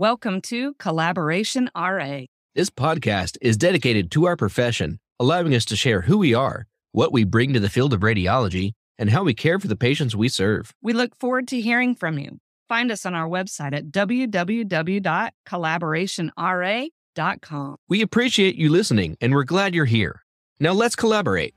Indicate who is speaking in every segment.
Speaker 1: Welcome to Collaboration RA.
Speaker 2: This podcast is dedicated to our profession, allowing us to share who we are, what we bring to the field of radiology, and how we care for the patients we serve.
Speaker 1: We look forward to hearing from you. Find us on our website at www.collaborationra.com.
Speaker 2: We appreciate you listening, and we're glad you're here. Now let's collaborate.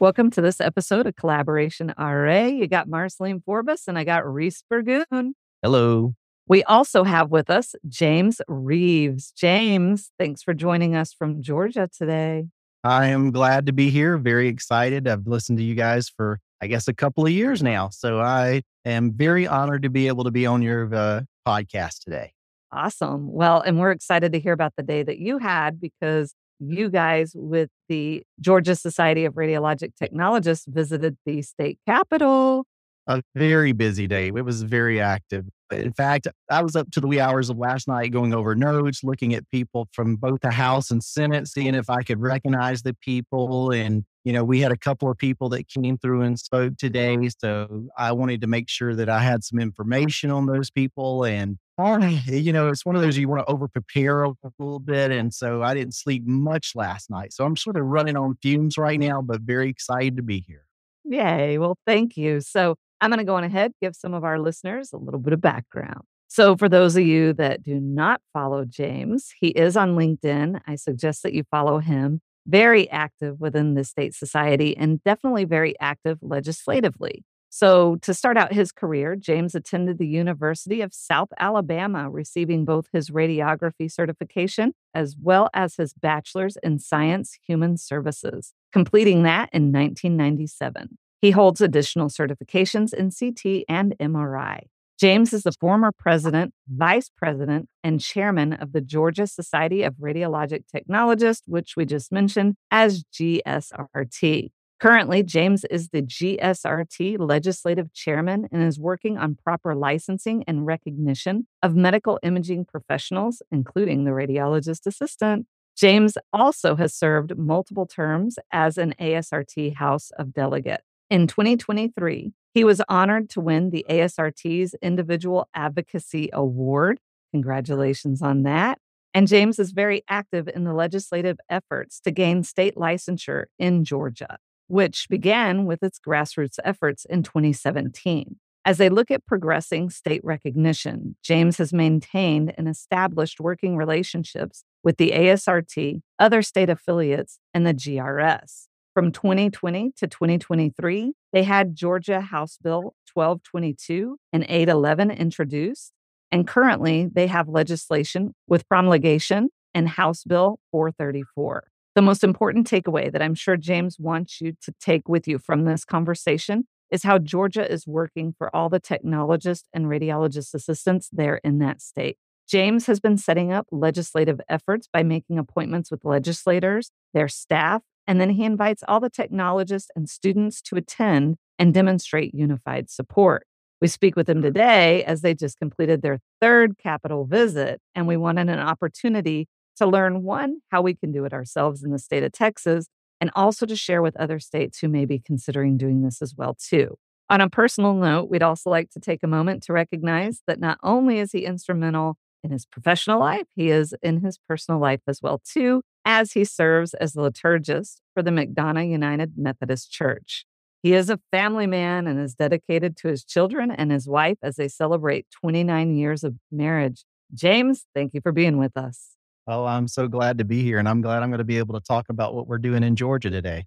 Speaker 1: Welcome to this episode of Collaboration RA. You got Marceline Forbes and I got Reese Burgoon.
Speaker 2: Hello.
Speaker 1: We also have with us James Reaves. James, thanks for joining us from Georgia today.
Speaker 3: I am glad to be here. Very excited. I've listened to you guys for, I guess, a couple of years now. So I am very honored to be able to be on your uh, podcast today.
Speaker 1: Awesome. Well, and we're excited to hear about the day that you had because you guys with the Georgia Society of Radiologic Technologists visited the state capitol.
Speaker 3: A very busy day. It was very active. In fact, I was up to the wee hours of last night going over notes, looking at people from both the House and Senate, seeing if I could recognize the people. And, you know, we had a couple of people that came through and spoke today. Mm-hmm. So I wanted to make sure that I had some mm-hmm. information on those people. And ah, you know, it's one of those you want to over prepare a little bit. And so I didn't sleep much last night. So I'm sort of running on fumes right now, but very excited to be here.
Speaker 1: Yay. Well, thank you. So I'm going to go on ahead, give some of our listeners a little bit of background. So, for those of you that do not follow James, he is on LinkedIn. I suggest that you follow him. Very active within the state society and definitely very active legislatively. So, to start out his career, James attended the University of South Alabama, receiving both his radiography certification as well as his bachelor's in science human services, completing that in 1997. He holds additional certifications in CT and MRI. James is the former president, vice president, and chairman of the Georgia Society of Radiologic Technologists, which we just mentioned as GSRT. Currently, James is the GSRT legislative chairman and is working on proper licensing and recognition of medical imaging professionals, including the radiologist assistant. James also has served multiple terms as an ASRT House of Delegate. In 2023, he was honored to win the ASRT's Individual Advocacy Award. Congratulations on that. And James is very active in the legislative efforts to gain state licensure in Georgia which began with its grassroots efforts in 2017. As they look at progressing state recognition, James has maintained and established working relationships with the ASRT, other state affiliates, and the GRS. From 2020 to 2023, they had Georgia House Bill 1222 and 811 introduced, and currently they have legislation with promulgation and House Bill 434. The most important takeaway that I'm sure James wants you to take with you from this conversation is how Georgia is working for all the technologists and radiologist assistants there in that state. James has been setting up legislative efforts by making appointments with legislators, their staff, and then he invites all the technologists and students to attend and demonstrate unified support. We speak with them hmm. today as they just completed their third capital visit, and we wanted an opportunity to learn one, how we can do it ourselves in the state of Texas, and also to share with other states who may be considering doing this as well too. On a personal note, we'd also like to take a moment to recognize that not only is he instrumental in his professional life, he is in his personal life as well too, as he serves as the liturgist for the McDonough United Methodist Church. He is a family man and is dedicated to his children and his wife as they celebrate 29 years of marriage. James, thank you for being with us.
Speaker 3: Oh, I'm so glad to be here. And I'm glad I'm going to be able to talk about what we're doing in Georgia today.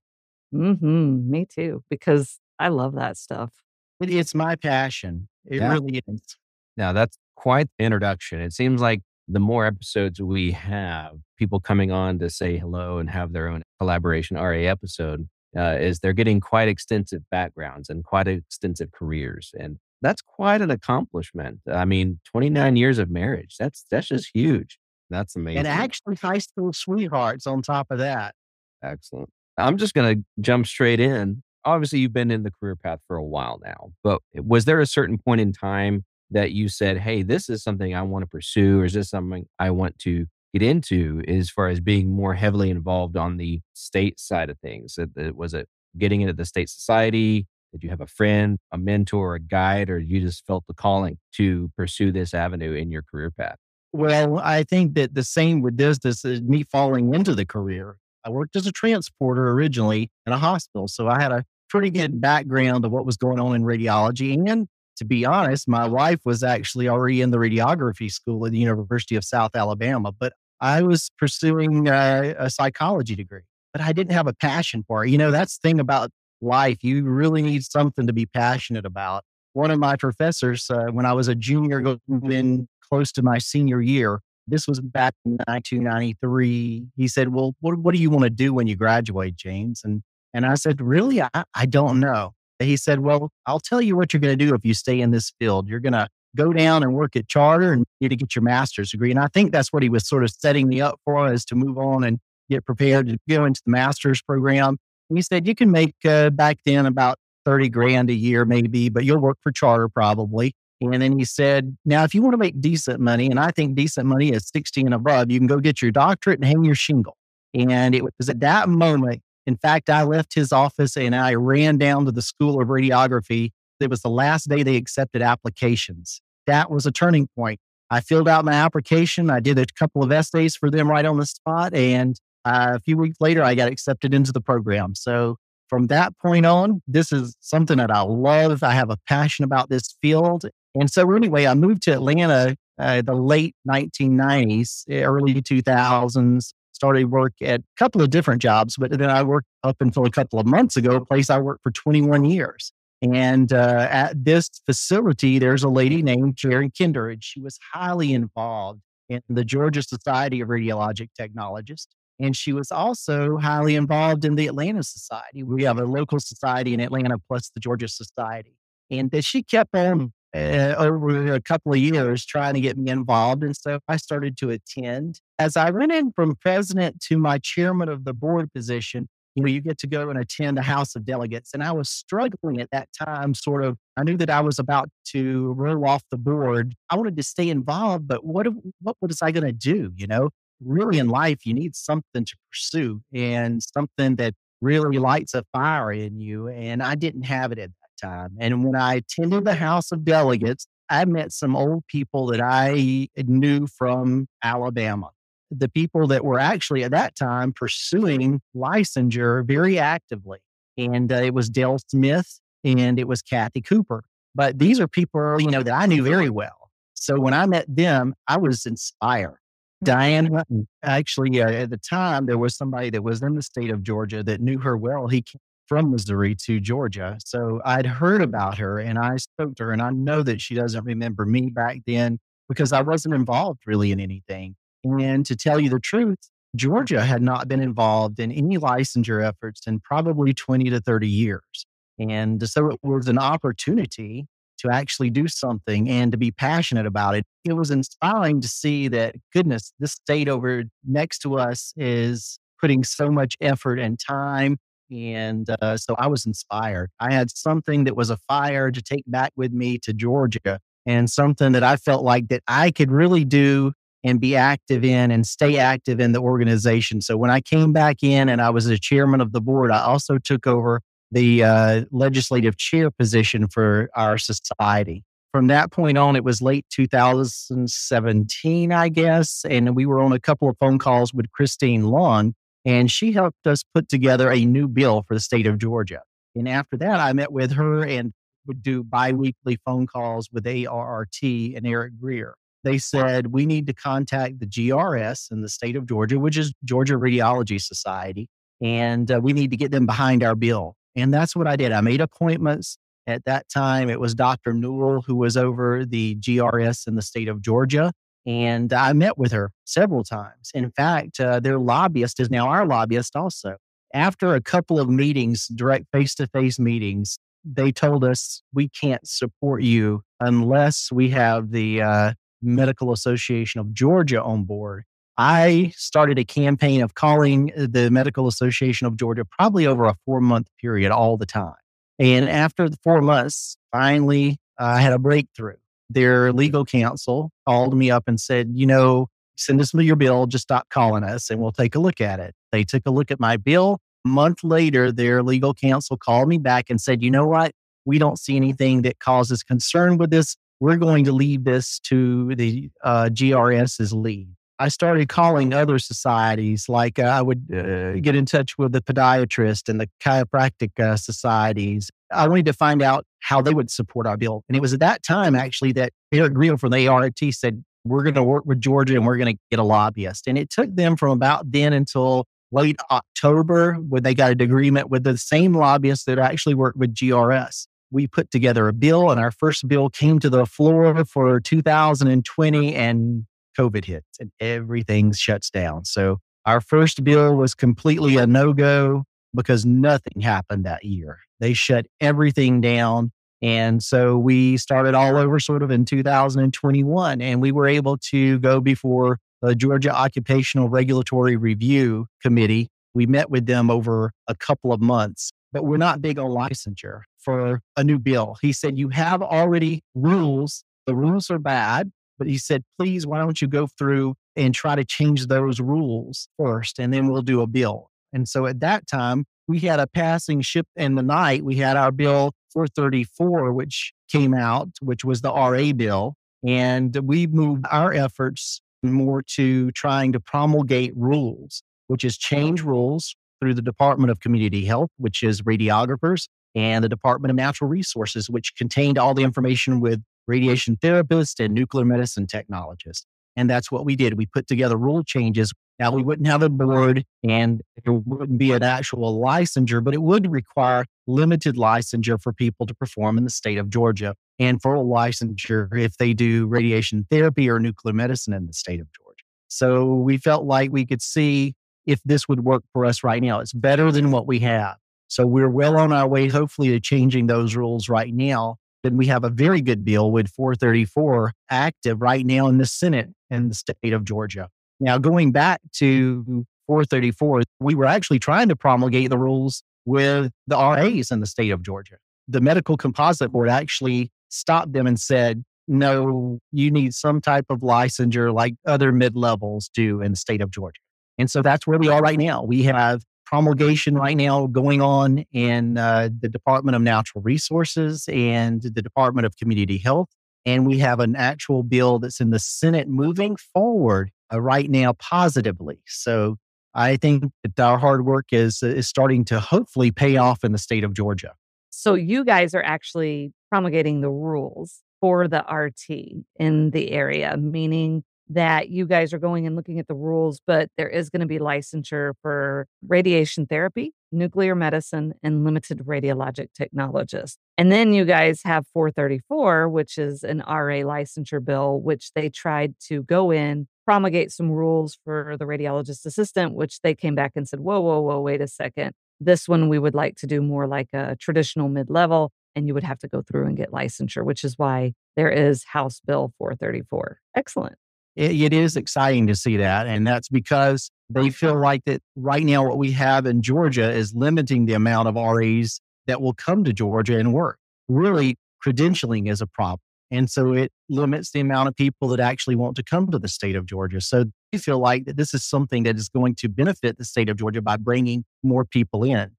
Speaker 1: Mm-hmm. Me too, because I love that stuff.
Speaker 3: It, it's my passion. It yeah. really is.
Speaker 2: Now, that's quite the introduction. It seems like the more episodes we have, people coming on to say hello and have their own collaboration RA episode, uh, is they're getting quite extensive backgrounds and quite extensive careers. And that's quite an accomplishment. I mean, 29 years of marriage, that's, that's just huge. That's amazing.
Speaker 3: And actually, high school sweethearts on top of that.
Speaker 2: Excellent. I'm just going to jump straight in. Obviously, you've been in the career path for a while now, but was there a certain point in time that you said, Hey, this is something I want to pursue, or is this something I want to get into as far as being more heavily involved on the state side of things? Was it getting into the state society? Did you have a friend, a mentor, a guide, or you just felt the calling to pursue this avenue in your career path?
Speaker 3: Well, I think that the same with this, this is me falling into the career. I worked as a transporter originally in a hospital. So I had a pretty good background of what was going on in radiology. And to be honest, my wife was actually already in the radiography school at the University of South Alabama, but I was pursuing a, a psychology degree, but I didn't have a passion for it. You know, that's the thing about life. You really need something to be passionate about. One of my professors, uh, when I was a junior, going close to my senior year, this was back in 1993. He said, Well, what, what do you want to do when you graduate, James? And, and I said, Really? I, I don't know. He said, Well, I'll tell you what you're going to do if you stay in this field. You're going to go down and work at Charter and you need to get your master's degree. And I think that's what he was sort of setting me up for is to move on and get prepared to go into the master's program. And he said, You can make uh, back then about 30 grand a year, maybe, but you'll work for Charter probably. And then he said, Now, if you want to make decent money, and I think decent money is 60 and above, you can go get your doctorate and hang your shingle. And it was at that moment, in fact, I left his office and I ran down to the School of Radiography. It was the last day they accepted applications. That was a turning point. I filled out my application. I did a couple of essays for them right on the spot. And uh, a few weeks later, I got accepted into the program. So from that point on, this is something that I love. I have a passion about this field. And so, anyway, I moved to Atlanta uh, the late 1990s, early 2000s. Started work at a couple of different jobs, but then I worked up until a couple of months ago, a place I worked for 21 years. And uh, at this facility, there's a lady named Karen Kinder, and she was highly involved in the Georgia Society of Radiologic Technologists. And she was also highly involved in the Atlanta Society. We have a local society in Atlanta plus the Georgia Society. And that she kept on uh, over a couple of years trying to get me involved. And so I started to attend. As I went in from president to my chairman of the board position, you know, you get to go and attend the House of Delegates. And I was struggling at that time, sort of. I knew that I was about to roll off the board. I wanted to stay involved, but what what was I going to do? You know, really in life, you need something to pursue and something that really lights a fire in you. And I didn't have it at time. And when I attended the House of Delegates, I met some old people that I knew from Alabama. The people that were actually at that time pursuing licensure very actively. And uh, it was Dale Smith and it was Kathy Cooper. But these are people, you know, that I knew very well. So when I met them, I was inspired. Diane Hutton, actually, uh, at the time, there was somebody that was in the state of Georgia that knew her well. He from Missouri to Georgia. So I'd heard about her and I spoke to her, and I know that she doesn't remember me back then because I wasn't involved really in anything. And to tell you the truth, Georgia had not been involved in any licensure efforts in probably 20 to 30 years. And so it was an opportunity to actually do something and to be passionate about it. It was inspiring to see that, goodness, this state over next to us is putting so much effort and time and uh, so I was inspired. I had something that was a fire to take back with me to Georgia and something that I felt like that I could really do and be active in and stay active in the organization. So when I came back in and I was the chairman of the board, I also took over the uh, legislative chair position for our society. From that point on, it was late 2017, I guess. And we were on a couple of phone calls with Christine Lung, and she helped us put together a new bill for the state of Georgia. And after that, I met with her and would do biweekly phone calls with ARRT and Eric Greer. They said, we need to contact the GRS in the state of Georgia, which is Georgia Radiology Society, and uh, we need to get them behind our bill. And that's what I did. I made appointments. At that time, it was Dr. Newell who was over the GRS in the state of Georgia. And I met with her several times. In fact, uh, their lobbyist is now our lobbyist also. After a couple of meetings, direct face to face meetings, they told us we can't support you unless we have the uh, Medical Association of Georgia on board. I started a campaign of calling the Medical Association of Georgia probably over a four month period all the time. And after the four months, finally, I had a breakthrough their legal counsel called me up and said, you know, send us your bill, just stop calling us and we'll take a look at it. They took a look at my bill. A month later, their legal counsel called me back and said, you know what? We don't see anything that causes concern with this. We're going to leave this to the uh, GRS's lead. I started calling other societies, like uh, I would uh, get in touch with the podiatrist and the chiropractic uh, societies. I wanted to find out how they would support our bill. And it was at that time, actually, that Eric Greel from the ART said, We're going to work with Georgia and we're going to get a lobbyist. And it took them from about then until late October when they got an agreement with the same lobbyist that actually worked with GRS. We put together a bill, and our first bill came to the floor for 2020. And COVID hits and everything shuts down. So our first bill was completely a no go because nothing happened that year. They shut everything down. And so we started all over sort of in 2021, and we were able to go before the Georgia Occupational Regulatory Review Committee. We met with them over a couple of months, but we're not big on licensure for a new bill. He said, You have already rules. The rules are bad. But he said, please, why don't you go through and try to change those rules first, and then we'll do a bill. And so at that time, we had a passing ship in the night. We had our bill 434, which came out, which was the RA bill. And we moved our efforts more to trying to promulgate rules, which is change rules through the Department of Community Health, which is radiographers, and the Department of Natural Resources, which contained all the information with radiation therapists and nuclear medicine technologists. And that's what we did. We put together rule changes. Now, we wouldn't have a board and there wouldn't be an actual licensure, but it would require limited licensure for people to perform in the state of Georgia and for a licensure if they do radiation therapy or nuclear medicine in the state of Georgia. So we felt like we could see if this would work for us right now. It's better than what we have. So we're well on our way, hopefully, to changing those rules right now then we have a very good bill with 434 active right now in the Senate in the state of Georgia. Now, going back to 434, we were actually trying to promulgate the rules with the RAs in the state of Georgia. The Medical Composite Board actually stopped them and said, no, you need some type of licensure like other mid levels do in the state of Georgia. And so that's where we are right now. We have promulgation right now going on in uh, the Department of Natural Resources and the Department of Community Health. And we have an actual bill that's in the Senate moving forward uh, right now positively. So I think that our hard work is, is starting to hopefully pay off in the state of Georgia.
Speaker 1: So you guys are actually promulgating the rules for the RT in the area, meaning that you guys are going and looking at the rules, but there is going to be licensure for radiation therapy, nuclear medicine, and limited radiologic technologists. And then you guys have 434, which is an RA licensure bill, which they tried to go in, promulgate some rules for the radiologist assistant, which they came back and said, whoa, whoa, whoa, wait a second. This one we would like to do more like a traditional mid level, and you would have to go through and get licensure, which is why there is House Bill 434. Excellent
Speaker 3: it, it is exciting to see that. And that's because they feel like that right now, what we have in Georgia is limiting the amount of RAs that will come to Georgia and work. Really, credentialing is a problem. And so it limits the amount of people that actually want to come to the state of Georgia. So they feel like that this is something that is going to benefit the state of Georgia by bringing more people in.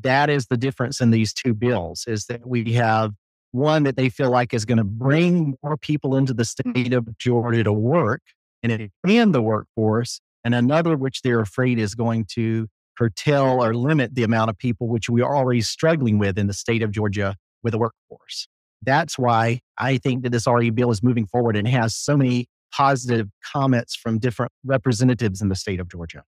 Speaker 3: That is the difference in these two bills is that we have one that they feel like is going to bring more people into the state of Georgia to work and expand the workforce, and another which they're afraid is going to curtail or limit the amount of people which we are already struggling with in the state of Georgia with the workforce. That's why I think that this RA bill is moving forward and has so many positive comments from different representatives in the state of Georgia.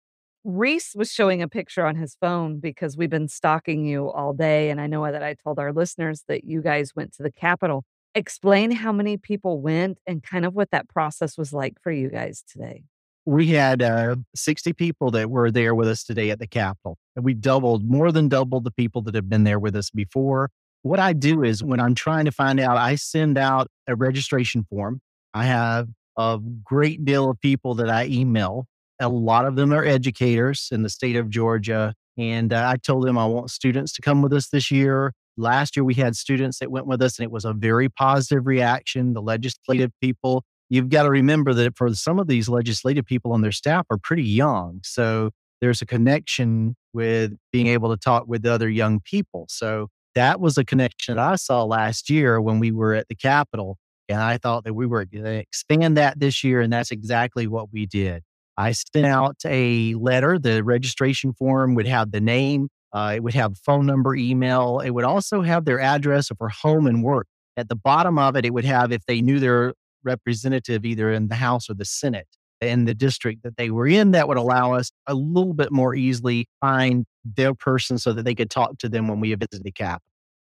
Speaker 1: Reese was showing a picture on his phone because we've been stalking you all day. And I know that I told our listeners that you guys went to the Capitol. Explain how many people went and kind of what that process was like for you guys today.
Speaker 3: We had uh, 60 people that were there with us today at the Capitol. And we doubled, more than doubled the people that have been there with us before. What I do is when I'm trying to find out, I send out a registration form. I have a great deal of people that I email a lot of them are educators in the state of Georgia. And uh, I told them I want students to come with us this year. Last year, we had students that went with us, and it was a very positive reaction. The legislative people, you've got to remember that for some of these legislative people on their staff are pretty young. So there's a connection with being able to talk with other young people. So that was a connection that I saw last year when we were at the Capitol. And I thought that we were going to expand that this year. And that's exactly what we did. I sent out a letter. The registration form would have the name, uh, it would have phone number, email. It would also have their address of home and work. At the bottom of it, it would have if they knew their representative either in the House or the Senate in the district that they were in, that would allow us a little bit more easily find their person so that they could talk to them when we visit the cap.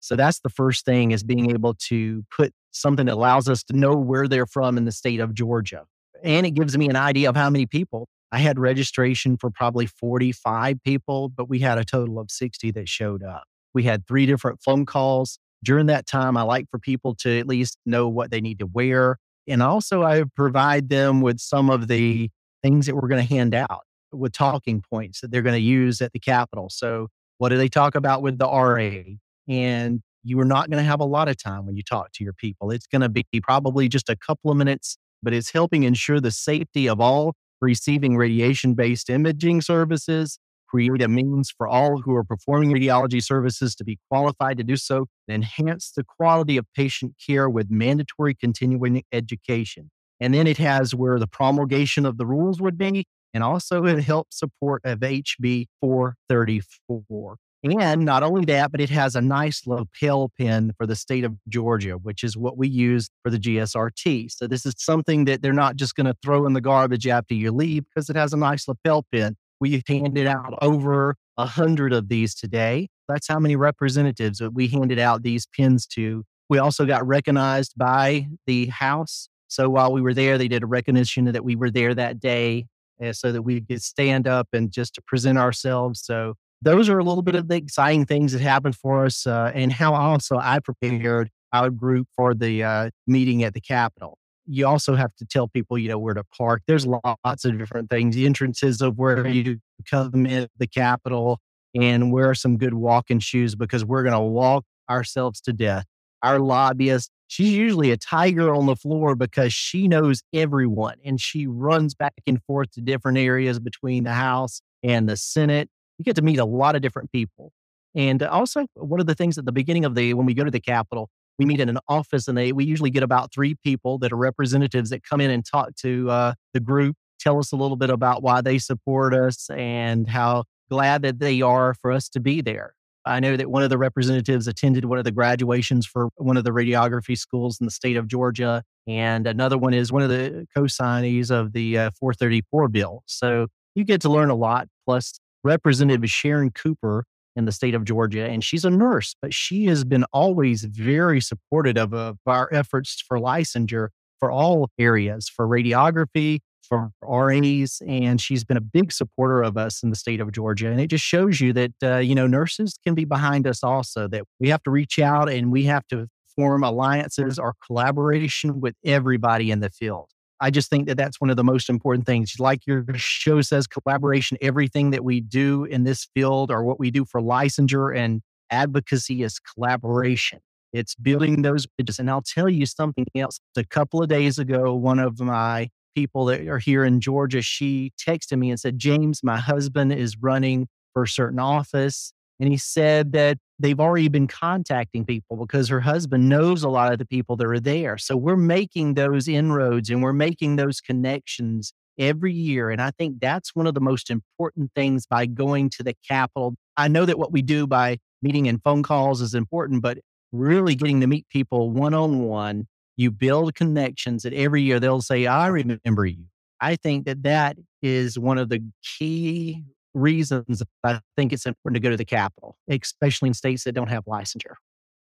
Speaker 3: So that's the first thing is being able to put something that allows us to know where they're from in the state of Georgia. And it gives me an idea of how many people. I had registration for probably 45 people, but we had a total of 60 that showed up. We had three different phone calls. During that time, I like for people to at least know what they need to wear. And also, I provide them with some of the things that we're going to hand out with talking points that they're going to use at the Capitol. So, what do they talk about with the RA? And you are not going to have a lot of time when you talk to your people. It's going to be probably just a couple of minutes, but it's helping ensure the safety of all receiving radiation based imaging services create a means for all who are performing radiology services to be qualified to do so, and enhance the quality of patient care with mandatory continuing education. And then it has where the promulgation of the rules would be, and also it helps support of HB 434. And not only that, but it has a nice lapel pin for the state of Georgia, which is what we use for the GSRT. So this is something that they're not just going to throw in the garbage after you leave because it has a nice lapel pin we handed out over a hundred of these today. That's how many representatives that we handed out these pins to. We also got recognized by the House. So while we were there, they did a recognition that we were there that day uh, so that we could stand up and just to present ourselves. So those are a little bit of the exciting things that happened for us uh, and how also I prepared our group for the uh, meeting at the Capitol you also have to tell people, you know, where to park. There's lots of different things. The entrances of where you come in the Capitol and wear some good walking shoes because we're going to walk ourselves to death. Our lobbyist, she's usually a tiger on the floor because she knows everyone and she runs back and forth to different areas between the House and the Senate. You get to meet a lot of different people. And also, one of the things at the beginning of the, when we go to the Capitol, we meet in an office and they we usually get about three people that are representatives that come in and talk to uh, the group tell us a little bit about why they support us and how glad that they are for us to be there. I know that one of the representatives attended one of the graduations for one of the radiography schools in the state of georgia and another one is one of the co-signees of the uh, 434 bill. So you get to learn a lot plus representative sharon cooper in the state of Georgia, and she's a nurse, but she has been always very supportive of, our efforts for licensure for all areas, for radiography, for RAs, and she's been a big supporter of us in the state of Georgia. And it just shows you that uh, you know nurses can be behind us also. That we have to reach out and we have to form alliances or collaboration with everybody in the field. I just think that that's one of the most important things. Like your show says, collaboration, everything that we do in this field or what we do for licensure and advocacy is collaboration. It's building those bridges. And I'll tell you something else. A couple of days ago, one of my people that are here in Georgia, she texted me and said, James, my husband is running for a certain office. And he said that they've already been contacting people because her husband knows a lot of the people that are there. So we're making those inroads and we're making those connections every year. And I think that's one of the most important things by going to the Capitol. I know that what we do by meeting and phone calls is important, but really getting to meet people one on one, you build connections that every year they'll say, I remember you. I think that that is one of the key reasons I think it's important to go to the Capitol, especially in states that don't have licensure.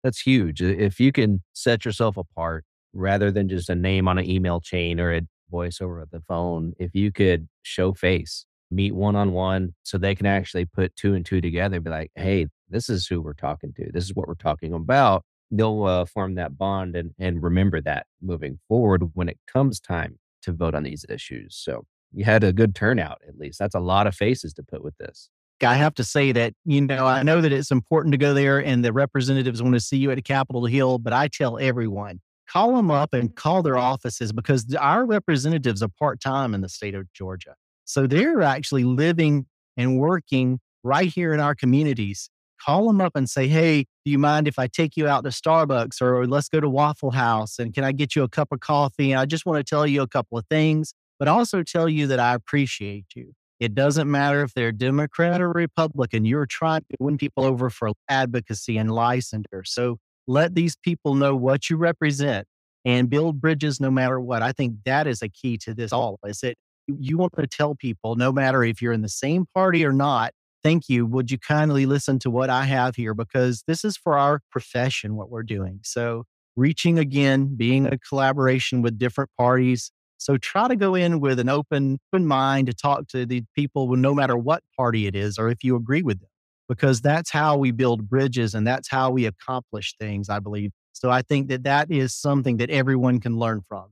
Speaker 2: That's huge. If you can set yourself apart rather than just a name on an email chain or a voice over the phone, if you could show face, meet one on one so they can actually put two and two together, be like, hey, this is who we're talking to. This is what we're talking about. They'll uh, form that bond and, and remember that moving forward when it comes time to vote on these issues. So you had a good turnout at least. That's a lot of faces to put with this.
Speaker 3: I have to say that, you know, I know that it's important to go there and the representatives want to see you at Capitol Hill, but I tell everyone, call them up and call their offices because our representatives are part time in the state of Georgia. So they're actually living and working right here in our communities. Call them up and say, Hey, do you mind if I take you out to Starbucks or let's go to Waffle House and can I get you a cup of coffee? And I just want to tell you a couple of things, but also tell you that I appreciate you. It doesn't matter if they're Democrat or Republican, you're trying to win people over for advocacy and licensure. So let these people know what you represent and build bridges no matter what. I think that is a key to this all is that you want to tell people, no matter if you're in the same party or not, thank you. Would you kindly listen to what I have here? Because this is for our profession, what we're doing. So, reaching again, being a collaboration with different parties. So, try to go in with an open, open mind to talk to the people, no matter what party it is, or if you agree with them, because that's how we build bridges and that's how we accomplish things, I believe. So, I think that that is something that everyone can learn from.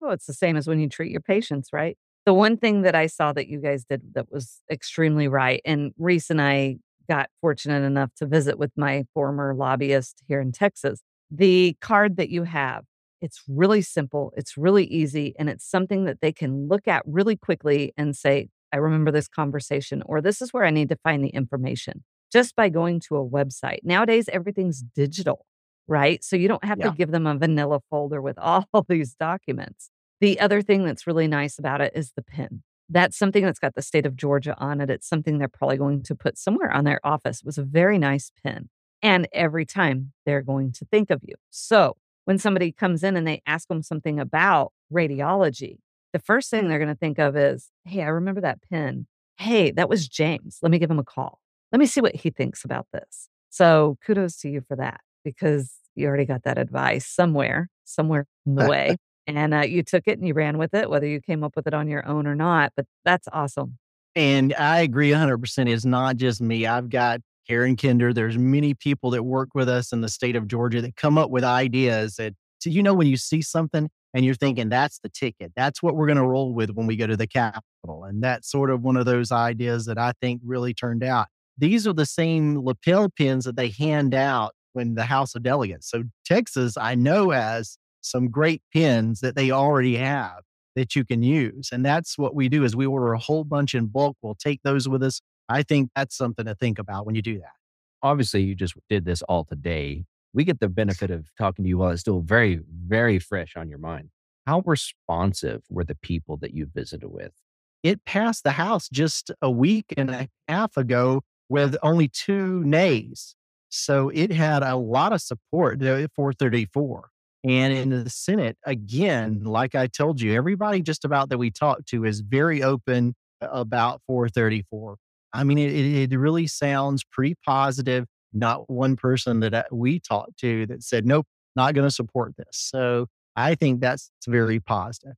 Speaker 1: Well, it's the same as when you treat your patients, right? The one thing that I saw that you guys did that was extremely right, and Reese and I got fortunate enough to visit with my former lobbyist here in Texas. The card that you have, it's really simple, it's really easy, and it's something that they can look at really quickly and say, I remember this conversation, or this is where I need to find the information just by going to a website. Nowadays, everything's digital, right? So you don't have yeah. to give them a vanilla folder with all these documents. The other thing that's really nice about it is the pin. That's something that's got the state of Georgia on it. It's something they're probably going to put somewhere on their office. It was a very nice pin. And every time they're going to think of you. So when somebody comes in and they ask them something about radiology, the first thing they're going to think of is, hey, I remember that pin. Hey, that was James. Let me give him a call. Let me see what he thinks about this. So kudos to you for that because you already got that advice somewhere, somewhere in the way and uh, you took it and you ran with it, whether you came up with it on your own or not. But that's awesome.
Speaker 3: And I agree 100%. It's not just me. I've got Karen Kinder. There's many people that work with us in the state of Georgia that come up with ideas that, so you know, when you see something and you're thinking, that's the ticket, that's what we're going to roll with when we go to the Capitol. And that's sort of one of those ideas that I think really turned out. These are the same lapel pins that they hand out when the House of Delegates. So Texas, I know, has some great pins that they already have that you can use. And that's what we do is we order a whole bunch in bulk. We'll take those with us. I think that's something to think about when you do that.
Speaker 2: Obviously, you just did this all today. We get the benefit of talking to you while it's still very, very fresh on your mind. How responsive were the people that you visited with?
Speaker 3: It passed the House just a week and a half ago with only two nays. So it had a lot of support, 434. And in the Senate, again, like I told you, everybody just about that we talked to is very open about 434. I mean, it, it really sounds pretty positive. Not one person that uh, we talked to that said, nope, not going to support this. So I think that's very positive.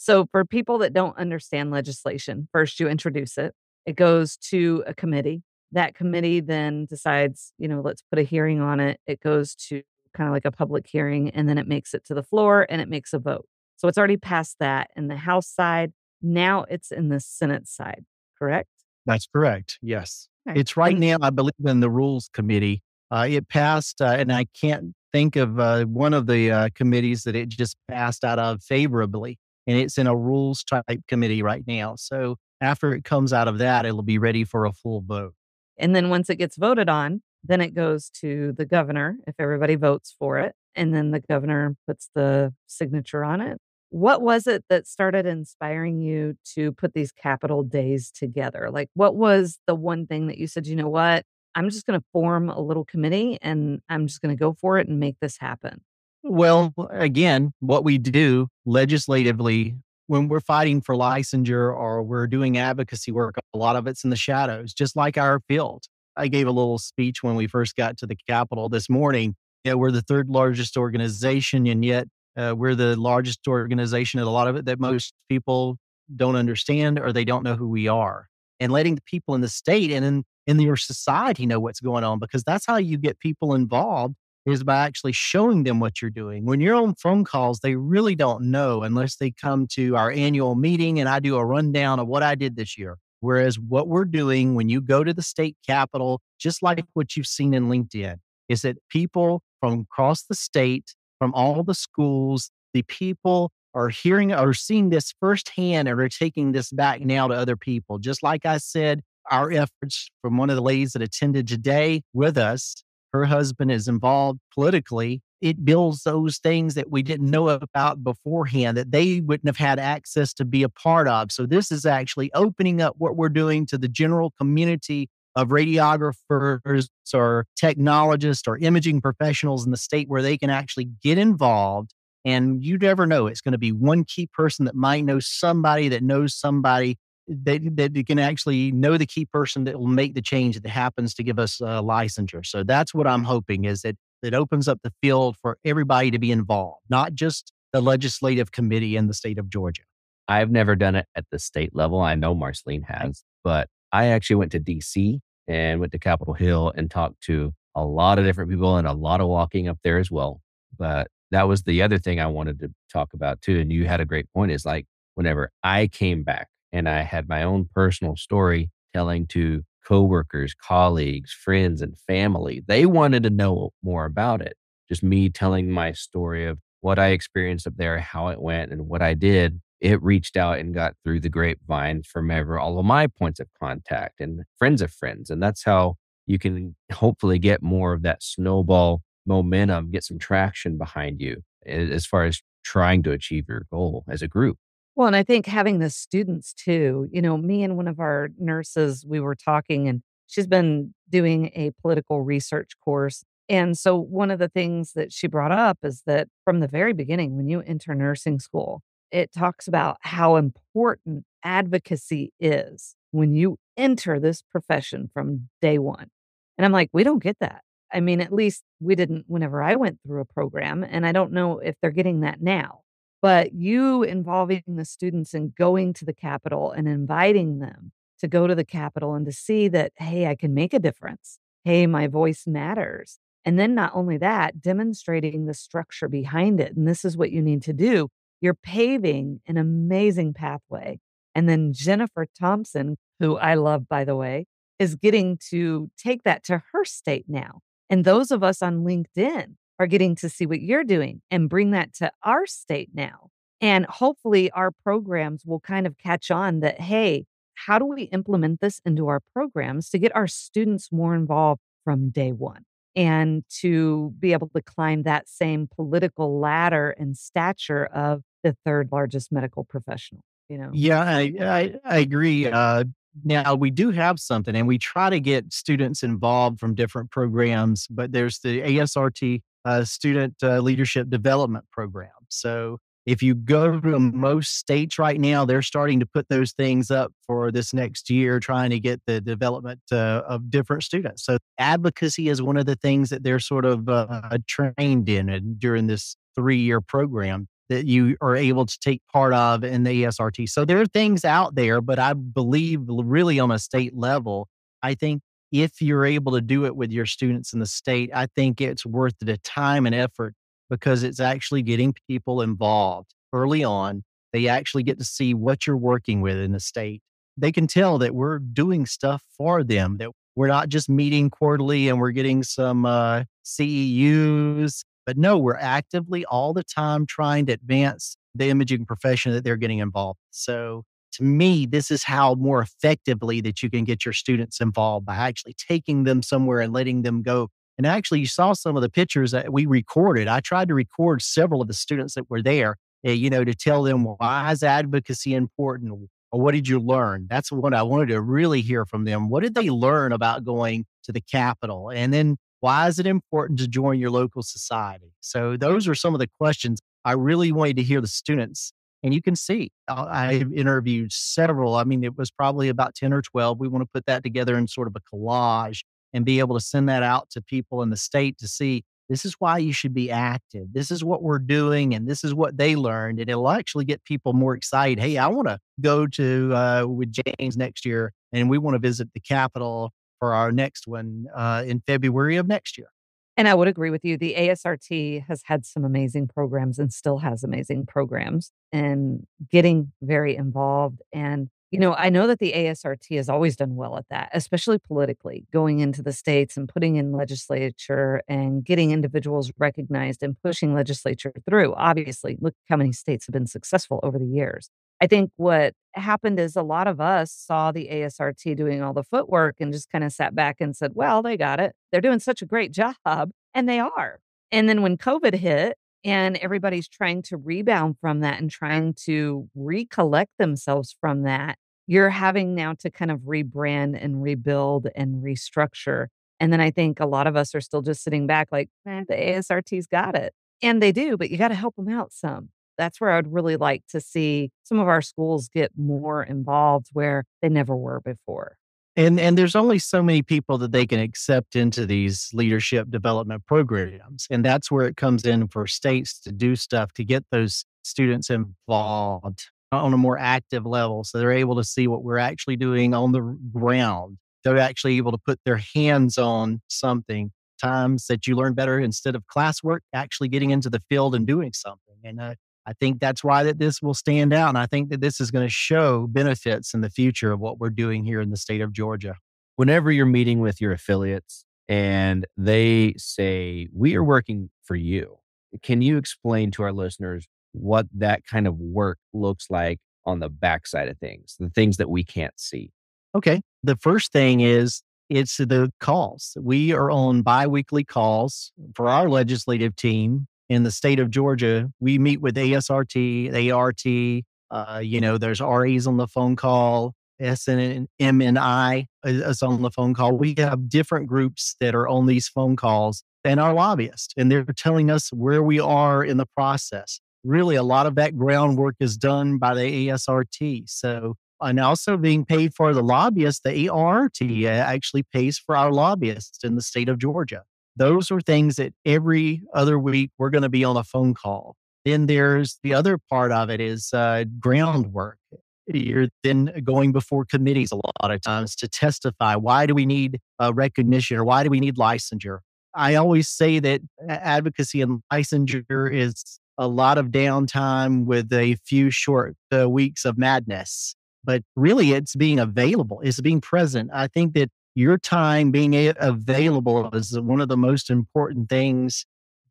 Speaker 1: So, for people that don't understand legislation, first you introduce it, it goes to a committee. That committee then decides, you know, let's put a hearing on it. It goes to kind of like a public hearing, and then it makes it to the floor and it makes a vote. So it's already past that in the House side. Now it's in the Senate side, correct?
Speaker 3: That's correct. Yes. Okay. It's right now, I believe, in the Rules Committee. Uh, it passed, uh, and I can't think of uh, one of the uh, committees that it just passed out of favorably. And it's in a rules type committee right now. So after it comes out of that, it'll be ready for a full vote.
Speaker 1: And then once it gets voted on, then it goes to the governor if everybody votes for it. And then the governor puts the signature on it. What was it that started inspiring you to put these capital days together? Like, what was the one thing that you said, you know what? I'm just going to form a little committee and I'm just going to go for it and make this happen?
Speaker 3: Well, again, what we do legislatively when we're fighting for licensure or we're doing advocacy work, a lot of it's in the shadows, just like our field. I gave a little speech when we first got to the Capitol this morning. Yeah, we're the third largest organization, and yet uh, we're the largest organization at a lot of it that most people don't understand or they don't know who we are. And letting the people in the state and in, in your society know what's going on, because that's how you get people involved is by actually showing them what you're doing. When you're on phone calls, they really don't know unless they come to our annual meeting and I do a rundown of what I did this year Whereas what we're doing when you go to the state capitol, just like what you've seen in LinkedIn, is that people from across the state, from all the schools, the people are hearing or seeing this firsthand and are taking this back now to other people. Just like I said, our efforts from one of the ladies that attended today with us, her husband is involved politically. It builds those things that we didn't know about beforehand that they wouldn't have had access to be a part of. So, this is actually opening up what we're doing to the general community of radiographers or technologists or imaging professionals in the state where they can actually get involved and you never know. It's going to be one key person that might know somebody that knows somebody that, that can actually know the key person that will make the change that happens to give us a licensure. So that's what I'm hoping is that it opens up the field for everybody to be involved, not just the legislative committee in the state of Georgia.
Speaker 2: I've never done it at the state level. I know Marceline has, but I actually went to DC and went to Capitol Hill and talked to a lot of different people and a lot of walking up there as well. But that was the other thing I wanted to talk about too. And you had a great point is like whenever I came back and I had my own personal story telling to coworkers, colleagues, friends, and family, they wanted to know more about it. Just me telling my story of what I experienced up there, how it went, and what I did. It reached out and got through the grapevine from ever all of my points of contact and friends of friends. And that's how you can hopefully get more of that snowball momentum, get some traction behind you as far as trying to achieve your goal as a group.
Speaker 1: Well, and I think having the students too, you know, me and one of our nurses, we were talking and she's been doing a political research course. And so one of the things that she brought up is that from the very beginning, when you enter nursing school, it talks about how important advocacy is when you enter this profession from day one. And I'm like, we don't get that. I mean, at least we didn't whenever I went through a program, and I don't know if they're getting that now. But you involving the students and going to the Capitol and inviting them to go to the Capitol and to see that, hey, I can make a difference. Hey, my voice matters. And then not only that, demonstrating the structure behind it. And this is what you need to do. You're paving an amazing pathway. And then Jennifer Thompson, who I love, by the way, is getting to take that to her state now. And those of us on LinkedIn are getting to see what you're doing and bring that to our state now. And hopefully, our programs will kind of catch on that, hey, how do we implement this into our programs to get our students more involved from day one and to be able to climb that same political ladder and stature of the third largest medical professional? You know?
Speaker 3: Yeah, I, I, I agree. Uh, now we do have something and we try to get students involved from different programs but there's the asrt uh, student uh, leadership development program. So if you go to most states right now, they're starting to put those things up for this next year, trying to get the development uh, of different students. So advocacy is one of the things that they're sort of uh, trained in during this three year program that you are able to take part of in the ASRT. So there are things out there, but I believe really on a state level, I think if you're able to do it with your students in the state, I think it's worth the time and effort because it's actually getting people involved early on. They actually get to see what you're working with in the state. They can tell that we're doing stuff for them, that we're not just meeting quarterly and we're getting some uh, CEUs, but no, we're actively all the time trying to advance the imaging profession that they're getting involved. So to me, this is how more effectively that you can get your students involved by actually taking them somewhere and letting them go. And actually, you saw some of the pictures that we recorded. I tried to record several of the students that were there, uh, you know, to tell them why is advocacy important or what did you learn? That's what I wanted to really hear from them. What did they learn about going to the Capitol? And then why is it important to join your local society? So those are some of the questions I really wanted to hear the students and you can see, uh, I interviewed several. I mean, it was probably about 10 or 12. We want to put that together in sort of a collage and be able to send that out to people in the state to see this is why you should be active. This is what we're doing, and this is what they learned. And it'll actually get people more excited. Hey, I want to go to uh, with James next year, and we want to visit the Capitol for our next one uh, in February of next year.
Speaker 1: And I would agree with you. The ASRT has had some amazing programs and still has amazing programs and getting very involved. And You know, I know that the ASRT has always done well at that, especially politically, going into the states and putting in legislature and getting individuals recognized and pushing legislature through. Obviously, look how many states have been successful over the years. I think what happened is a lot of us saw the ASRT doing all the footwork and just kind of sat back and said, well, they got it. They're doing such a great job. And they are. And then when COVID hit and everybody's trying to rebound from that and trying to recollect themselves from that, you're having now to kind of rebrand and rebuild and restructure. And then I think a lot of us are still just sitting back like, eh, the ASRT's got it. And they do, but you got to help them out some. That's where I'd really like to see some of our schools get more involved where they never were before.
Speaker 3: And and there's only so many people that they can accept into these leadership development programs. And that's where it comes in for states to do stuff to get those students involved on a more active level. So they're able to see what we're actually doing on the ground. They're actually able to put their hands on something. Times that you learn better instead of classwork, actually getting into the field and doing something. And uh, I think that's why that this will stand out. And I think that this is going to show benefits in the future of what we're doing here in the state of Georgia.
Speaker 2: Whenever you're meeting with your affiliates and they say, We are working for you, can you explain to our listeners what that kind of work looks like on the backside of things, the things that we can't see?
Speaker 3: Okay. The first thing is it's the calls. We are on biweekly calls for our legislative team in the state of Georgia, we meet with ASRT, ART. Uh, you know, there's RAs on the phone call, SNMMI is on the phone call. We have different groups that are on these phone calls and our lobbyists, and they're telling us where we are in the process. Really, a lot of that groundwork is done by the ASRT. So, and also being paid for the lobbyists, the ART actually pays for our lobbyists in the state of Georgia. Those are things that every other week we're going to be on a phone call. Then there's the other part of it is uh, groundwork. You're then going before committees a lot of times to testify. Why do we need recognition or why do we need licensure? I always say that advocacy and licensure is a lot of downtime with a few short uh, weeks of madness. But really, it's being available, it's being present. I think that your time being available is one of the most important things.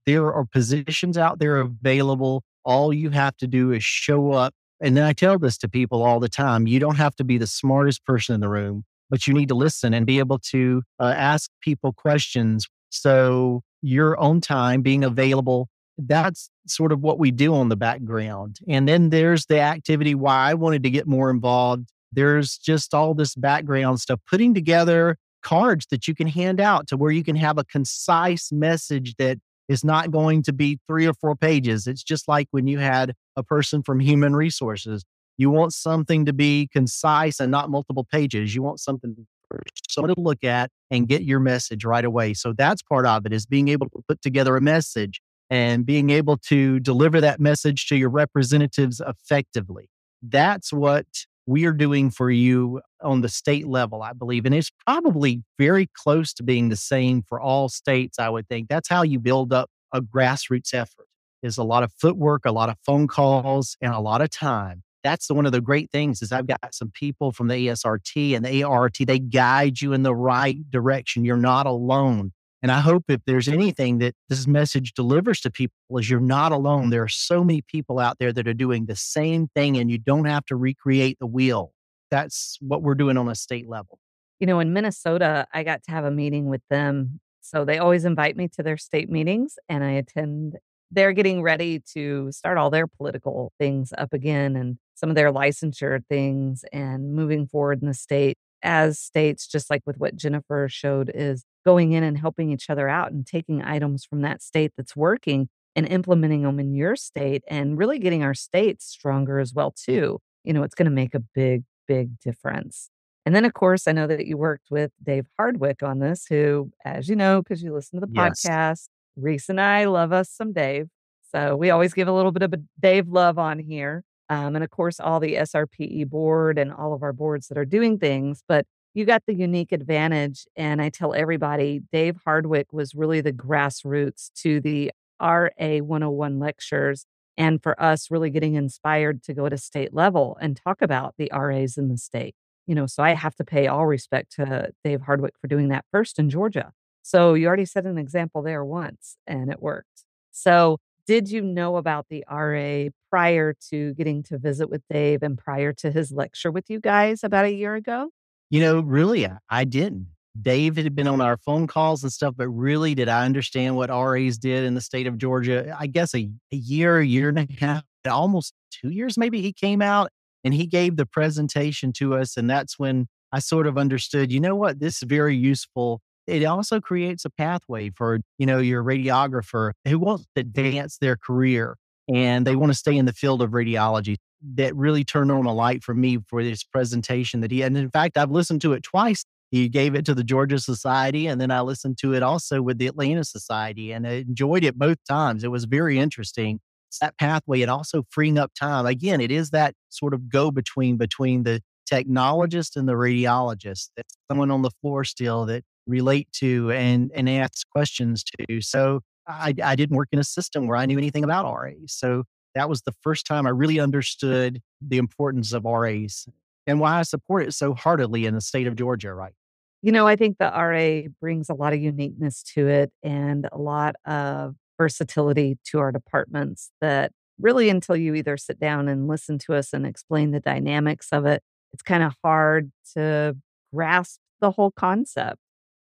Speaker 3: There are positions out there available. All you have to do is show up. And then I tell this to people all the time you don't have to be the smartest person in the room, but you need to listen and be able to uh, ask people questions. So, your own time being available, that's sort of what we do on the background. And then there's the activity why I wanted to get more involved there's just all this background stuff, putting together cards that you can hand out to where you can have a concise message that is not going to be three or four pages. It's just like when you had a person from human resources. You want something to be concise and not multiple pages. You want something for someone to look at and get your message right away. So that's part of it is being able to put together a message and being able to deliver that message to your representatives effectively. That's what we are doing for you on the state level, I believe. And it's probably very close to being the same for all states, I would think. That's how you build up a grassroots effort. Is a lot of footwork, a lot of phone calls, and a lot of time. That's one of the great things is I've got some people from the ASRT and the ART. They guide you in the right direction. You're not alone. And I hope if there's anything that this message delivers to people is you're not alone. There are so many people out there that are doing the same thing and you don't have to recreate the wheel. That's what we're doing on a state level.
Speaker 1: You know, in Minnesota, I got to have a meeting with them. So they always invite me to their state meetings and I attend. They're getting ready to start all their political things up again and some of their licensure things and moving forward in the state as states, just like with what Jennifer showed, is going in and helping each other out and taking items from that state that's working and implementing them in your state and really getting our states stronger as well too. You know it's going to make a big big difference. And then of course i know that you worked with dave hardwick on this who as you know because you listen to the yes. podcast reese and i love us some dave. So we always give a little bit of a dave love on here um, and of course all the srpe board and all of our boards that are doing things but you got the unique advantage. And I tell everybody, Dave Hardwick was really the grassroots to the RA 101 lectures. and for us really getting inspired to go to state level and talk about the RAs in the state. You know, so I have to pay all respect to Dave Hardwick for doing that first in Georgia. So you already set an example there once and it worked. So did you know about the RA prior to getting to visit with Dave and prior to his lecture with you guys about a year ago?
Speaker 3: You know, really, I, I didn't. Dave had been on mm. our phone calls and stuff, but really, did I understand what RAs did in the state of Georgia? I guess a, a year, a year and a half, almost two years, maybe he came out and he gave the presentation to us. And that's when I sort of understood, you know what, this is very useful it also creates a pathway for you know your radiographer who wants to advance their career and they want to stay in the field of radiology that really turned on a light for me for this presentation that he had. And in fact, I've listened to it twice. He gave it to the Georgia Society, and then I listened to it also with the Atlanta Society, and I enjoyed it both times. It was very interesting. That pathway and also freeing up time. Again, it is that sort of go between between the technologist and the radiologist. That's someone on the floor still that relate to and and ask questions to. So I, I didn't work in a system where I knew anything about RAs. So that was the first time I really understood the importance of RAs and why I support it so heartily in the state of Georgia, right?
Speaker 1: You know, I think the RA brings a lot of uniqueness to it and a lot of versatility to our departments that really until you either sit down and listen to us and explain the dynamics of it, it's kind of hard to grasp the whole concept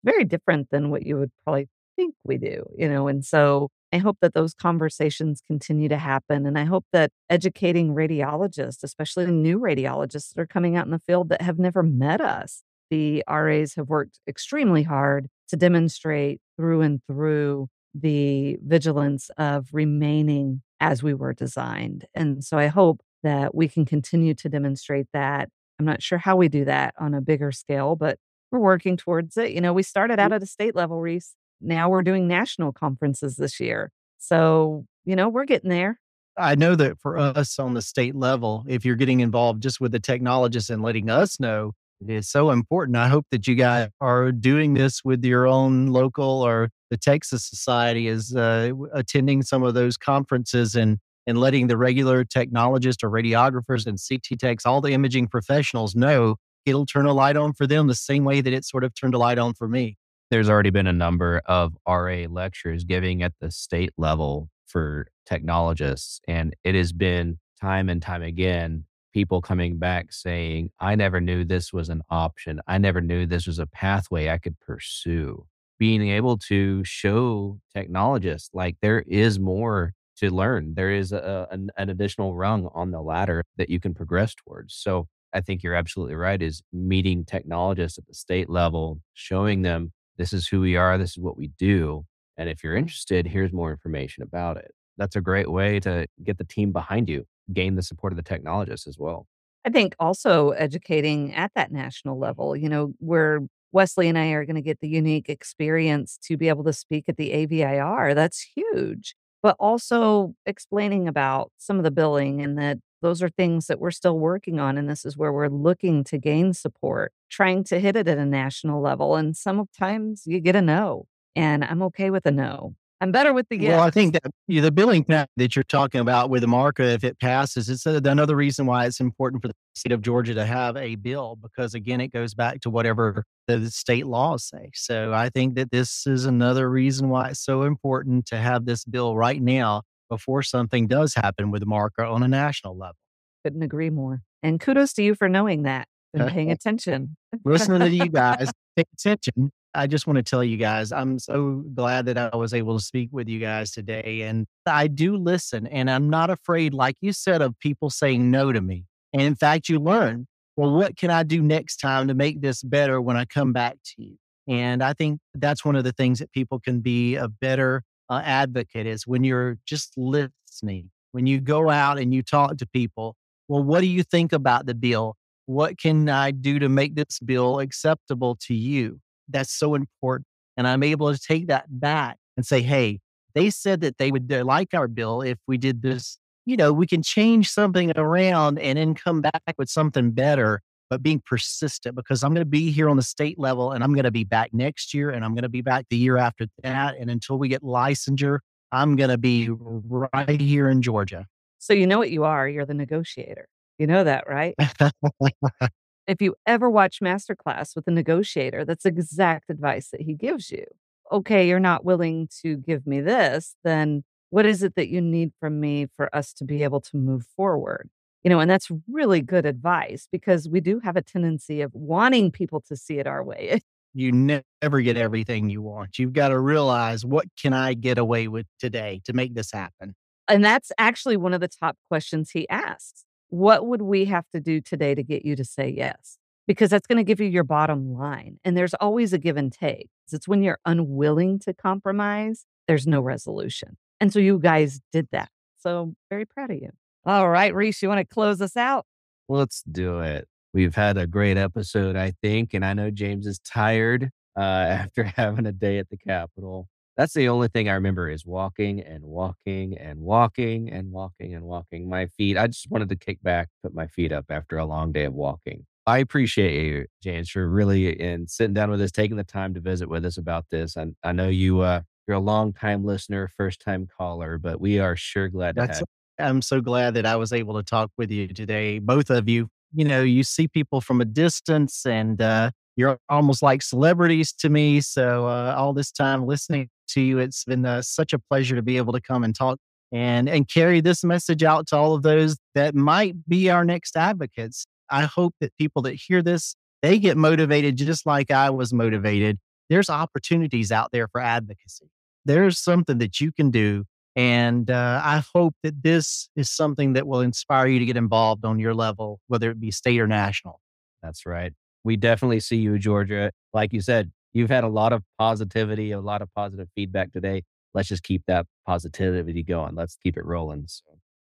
Speaker 1: very different than what you would probably think we do, you know. And so I hope that those conversations continue to happen. And I hope that educating radiologists, especially new radiologists that are coming out in the field that have never met us, the RAs have worked extremely hard to demonstrate through and through the vigilance of remaining as we were designed. And so I hope that we can continue to demonstrate that. I'm not sure how we do that on a bigger scale, but we're working towards it. You know, we started out at a state level, Reese. Now we're doing national conferences this year. So, you know, we're getting there.
Speaker 3: I know that for us on the state level, if you're getting involved just with the technologists and letting us know, it is so important. I hope that you guys are doing this with your own local or the Texas Society is uh, attending some of those conferences and and letting the regular technologists or radiographers and CT techs, all the imaging professionals know it'll turn a light on for them the same way that it sort of turned a light on for me.
Speaker 2: There's already been a number of RA lectures giving at the state level for technologists. And it has been time and time again people coming back saying, I never knew this was an option. I never knew this was a pathway I could pursue. Being able to show technologists like there is more to learn, there is a, an, an additional rung on the ladder that you can progress towards. So I think you're absolutely right, is meeting technologists at the state level, showing them this is who we are, this is what we do. And if you're interested, here's more information about it. That's a great way to get the team behind you, gain the support of the technologists as well.
Speaker 1: I think also educating at that national level, you know, where Wesley and I are going to get the unique experience to be able to speak at the AVIR. That's huge. But also explaining about some of the billing and that those are things that we're still working on. And this is where we're looking to gain support, trying to hit it at a national level. And sometimes you get a no. And I'm okay with a no. I'm better with the yes.
Speaker 3: Well, I think that the billing that you're talking about with the MARCA, if it passes, it's another reason why it's important for the state of Georgia to have a bill because, again, it goes back to whatever the state laws say. So I think that this is another reason why it's so important to have this bill right now before something does happen with MARCA on a national level.
Speaker 1: Couldn't agree more. And kudos to you for knowing that and paying attention.
Speaker 3: Listening to you guys, pay attention. I just want to tell you guys, I'm so glad that I was able to speak with you guys today. And I do listen, and I'm not afraid, like you said, of people saying no to me. And in fact, you learn, well, what can I do next time to make this better when I come back to you? And I think that's one of the things that people can be a better uh, advocate is when you're just listening, when you go out and you talk to people. Well, what do you think about the bill? What can I do to make this bill acceptable to you? That's so important. And I'm able to take that back and say, hey, they said that they would like our bill if we did this. You know, we can change something around and then come back with something better but being persistent because I'm going to be here on the state level and I'm going to be back next year and I'm going to be back the year after that. And until we get licensure, I'm going to be right here in Georgia.
Speaker 1: So you know what you are? You're the negotiator. You know that, right? if you ever watch Masterclass with a negotiator, that's exact advice that he gives you. Okay, you're not willing to give me this, then what is it that you need from me for us to be able to move forward? You know, and that's really good advice because we do have a tendency of wanting people to see it our way.
Speaker 3: You never get everything you want. You've got to realize what can I get away with today to make this happen?
Speaker 1: And that's actually one of the top questions he asks. What would we have to do today to get you to say yes? Because that's going to give you your bottom line. And there's always a give and take. It's when you're unwilling to compromise, there's no resolution. And so you guys did that. So very proud of you. All right, Reese, you want to close us out?
Speaker 2: Let's do it. We've had a great episode, I think. And I know James is tired uh, after having a day at the Capitol. That's the only thing I remember is walking and walking and walking and walking and walking. My feet, I just wanted to kick back, put my feet up after a long day of walking. I appreciate you, James, for really and sitting down with us, taking the time to visit with us about this. And I know you, uh, you're a long time listener, first time caller, but we are sure glad to
Speaker 3: That's
Speaker 2: have.
Speaker 3: I'm so glad that I was able to talk with you today, both of you. You know, you see people from a distance and uh, you're almost like celebrities to me. So, uh, all this time listening to you, it's been uh, such a pleasure to be able to come and talk and, and carry this message out to all of those that might be our next advocates. I hope that people that hear this, they get motivated just like I was motivated. There's opportunities out there for advocacy. There's something that you can do and uh, I hope that this is something that will inspire you to get involved on your level, whether it be state or national.
Speaker 2: That's right. We definitely see you, Georgia. Like you said, you've had a lot of positivity, a lot of positive feedback today. Let's just keep that positivity going. Let's keep it rolling. So.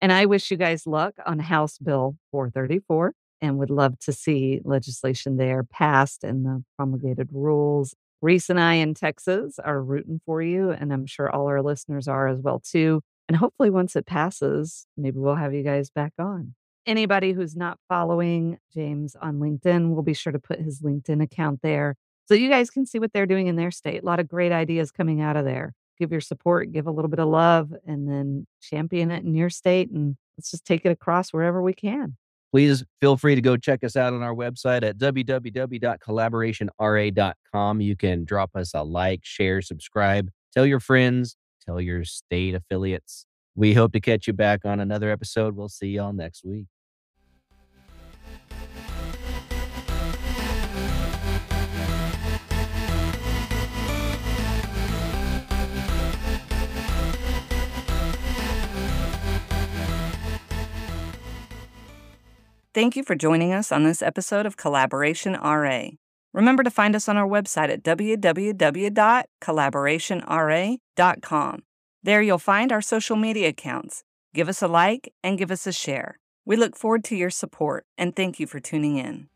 Speaker 1: And I wish you guys luck on House Bill 434 and would love to see legislation there passed and the promulgated rules Reese and I in Texas are rooting for you, and I'm sure all our listeners are as well too. And hopefully, once it passes, maybe we'll have you guys back on. Anybody who's not following James on LinkedIn, we'll be sure to put his LinkedIn account there so you guys can see what they're doing in their state. A lot of great ideas coming out of there. Give your support, give a little bit of love, and then champion it in your state. And let's just take it across wherever we can
Speaker 2: please feel free to go check us out on our website at www.collaborationra.com. You can drop us a like, share, subscribe, tell your friends, tell your state affiliates. We hope to catch you back on another episode. We'll see y'all next week.
Speaker 1: Thank you for joining us on this episode of Collaboration RA. Remember to find us on our website at www.collaborationra.com. There you'll find our social media accounts. Give us a like and give us a share. We look forward to your support and thank you for tuning in.